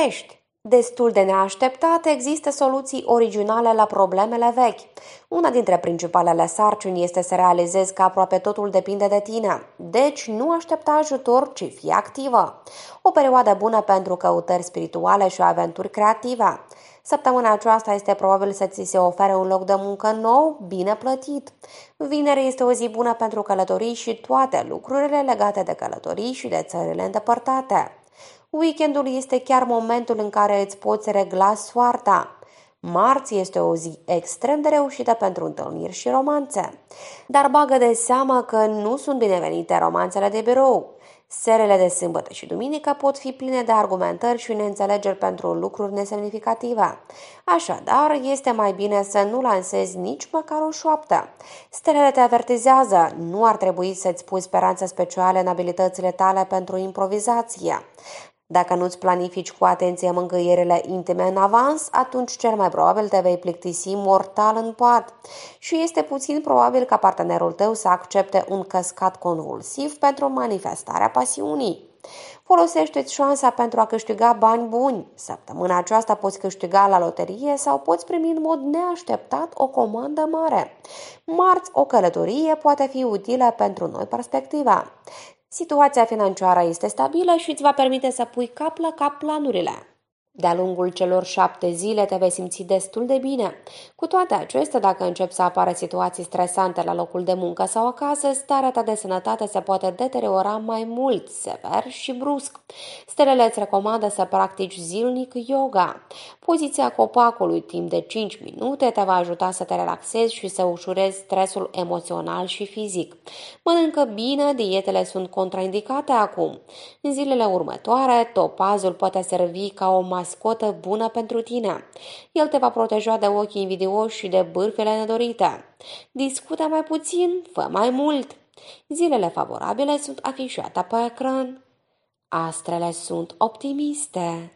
Pești. Destul de neașteptate, există soluții originale la problemele vechi. Una dintre principalele sarcini este să realizezi că aproape totul depinde de tine. Deci nu aștepta ajutor, ci fi activă. O perioadă bună pentru căutări spirituale și aventuri creative. Săptămâna aceasta este probabil să ți se ofere un loc de muncă nou, bine plătit. Vineri este o zi bună pentru călătorii și toate lucrurile legate de călătorii și de țările îndepărtate. Weekendul este chiar momentul în care îți poți regla soarta. Marți este o zi extrem de reușită pentru întâlniri și romanțe. Dar bagă de seamă că nu sunt binevenite romanțele de birou. Serele de sâmbătă și duminică pot fi pline de argumentări și neînțelegeri pentru lucruri nesemnificative. Așadar, este mai bine să nu lansezi nici măcar o șoaptă. Stelele te avertizează, nu ar trebui să-ți pui speranțe speciale în abilitățile tale pentru improvizație. Dacă nu-ți planifici cu atenție mângâierile intime în avans, atunci cel mai probabil te vei plictisi mortal în pat și este puțin probabil ca partenerul tău să accepte un căscat convulsiv pentru manifestarea pasiunii. Folosește-ți șansa pentru a câștiga bani buni. Săptămâna aceasta poți câștiga la loterie sau poți primi în mod neașteptat o comandă mare. Marți, o călătorie poate fi utilă pentru noi perspectiva. Situația financiară este stabilă și îți va permite să pui cap la cap planurile. De-a lungul celor șapte zile te vei simți destul de bine. Cu toate acestea, dacă încep să apară situații stresante la locul de muncă sau acasă, starea ta de sănătate se poate deteriora mai mult, sever și brusc. Stelele îți recomandă să practici zilnic yoga. Poziția copacului timp de 5 minute te va ajuta să te relaxezi și să ușurezi stresul emoțional și fizic. Mănâncă bine, dietele sunt contraindicate acum. În zilele următoare, topazul poate servi ca o mascotă bună pentru tine. El te va proteja de ochii invidioși și de bârfele nedorite. Discută mai puțin, fă mai mult. Zilele favorabile sunt afișate pe ecran. Astrele sunt optimiste.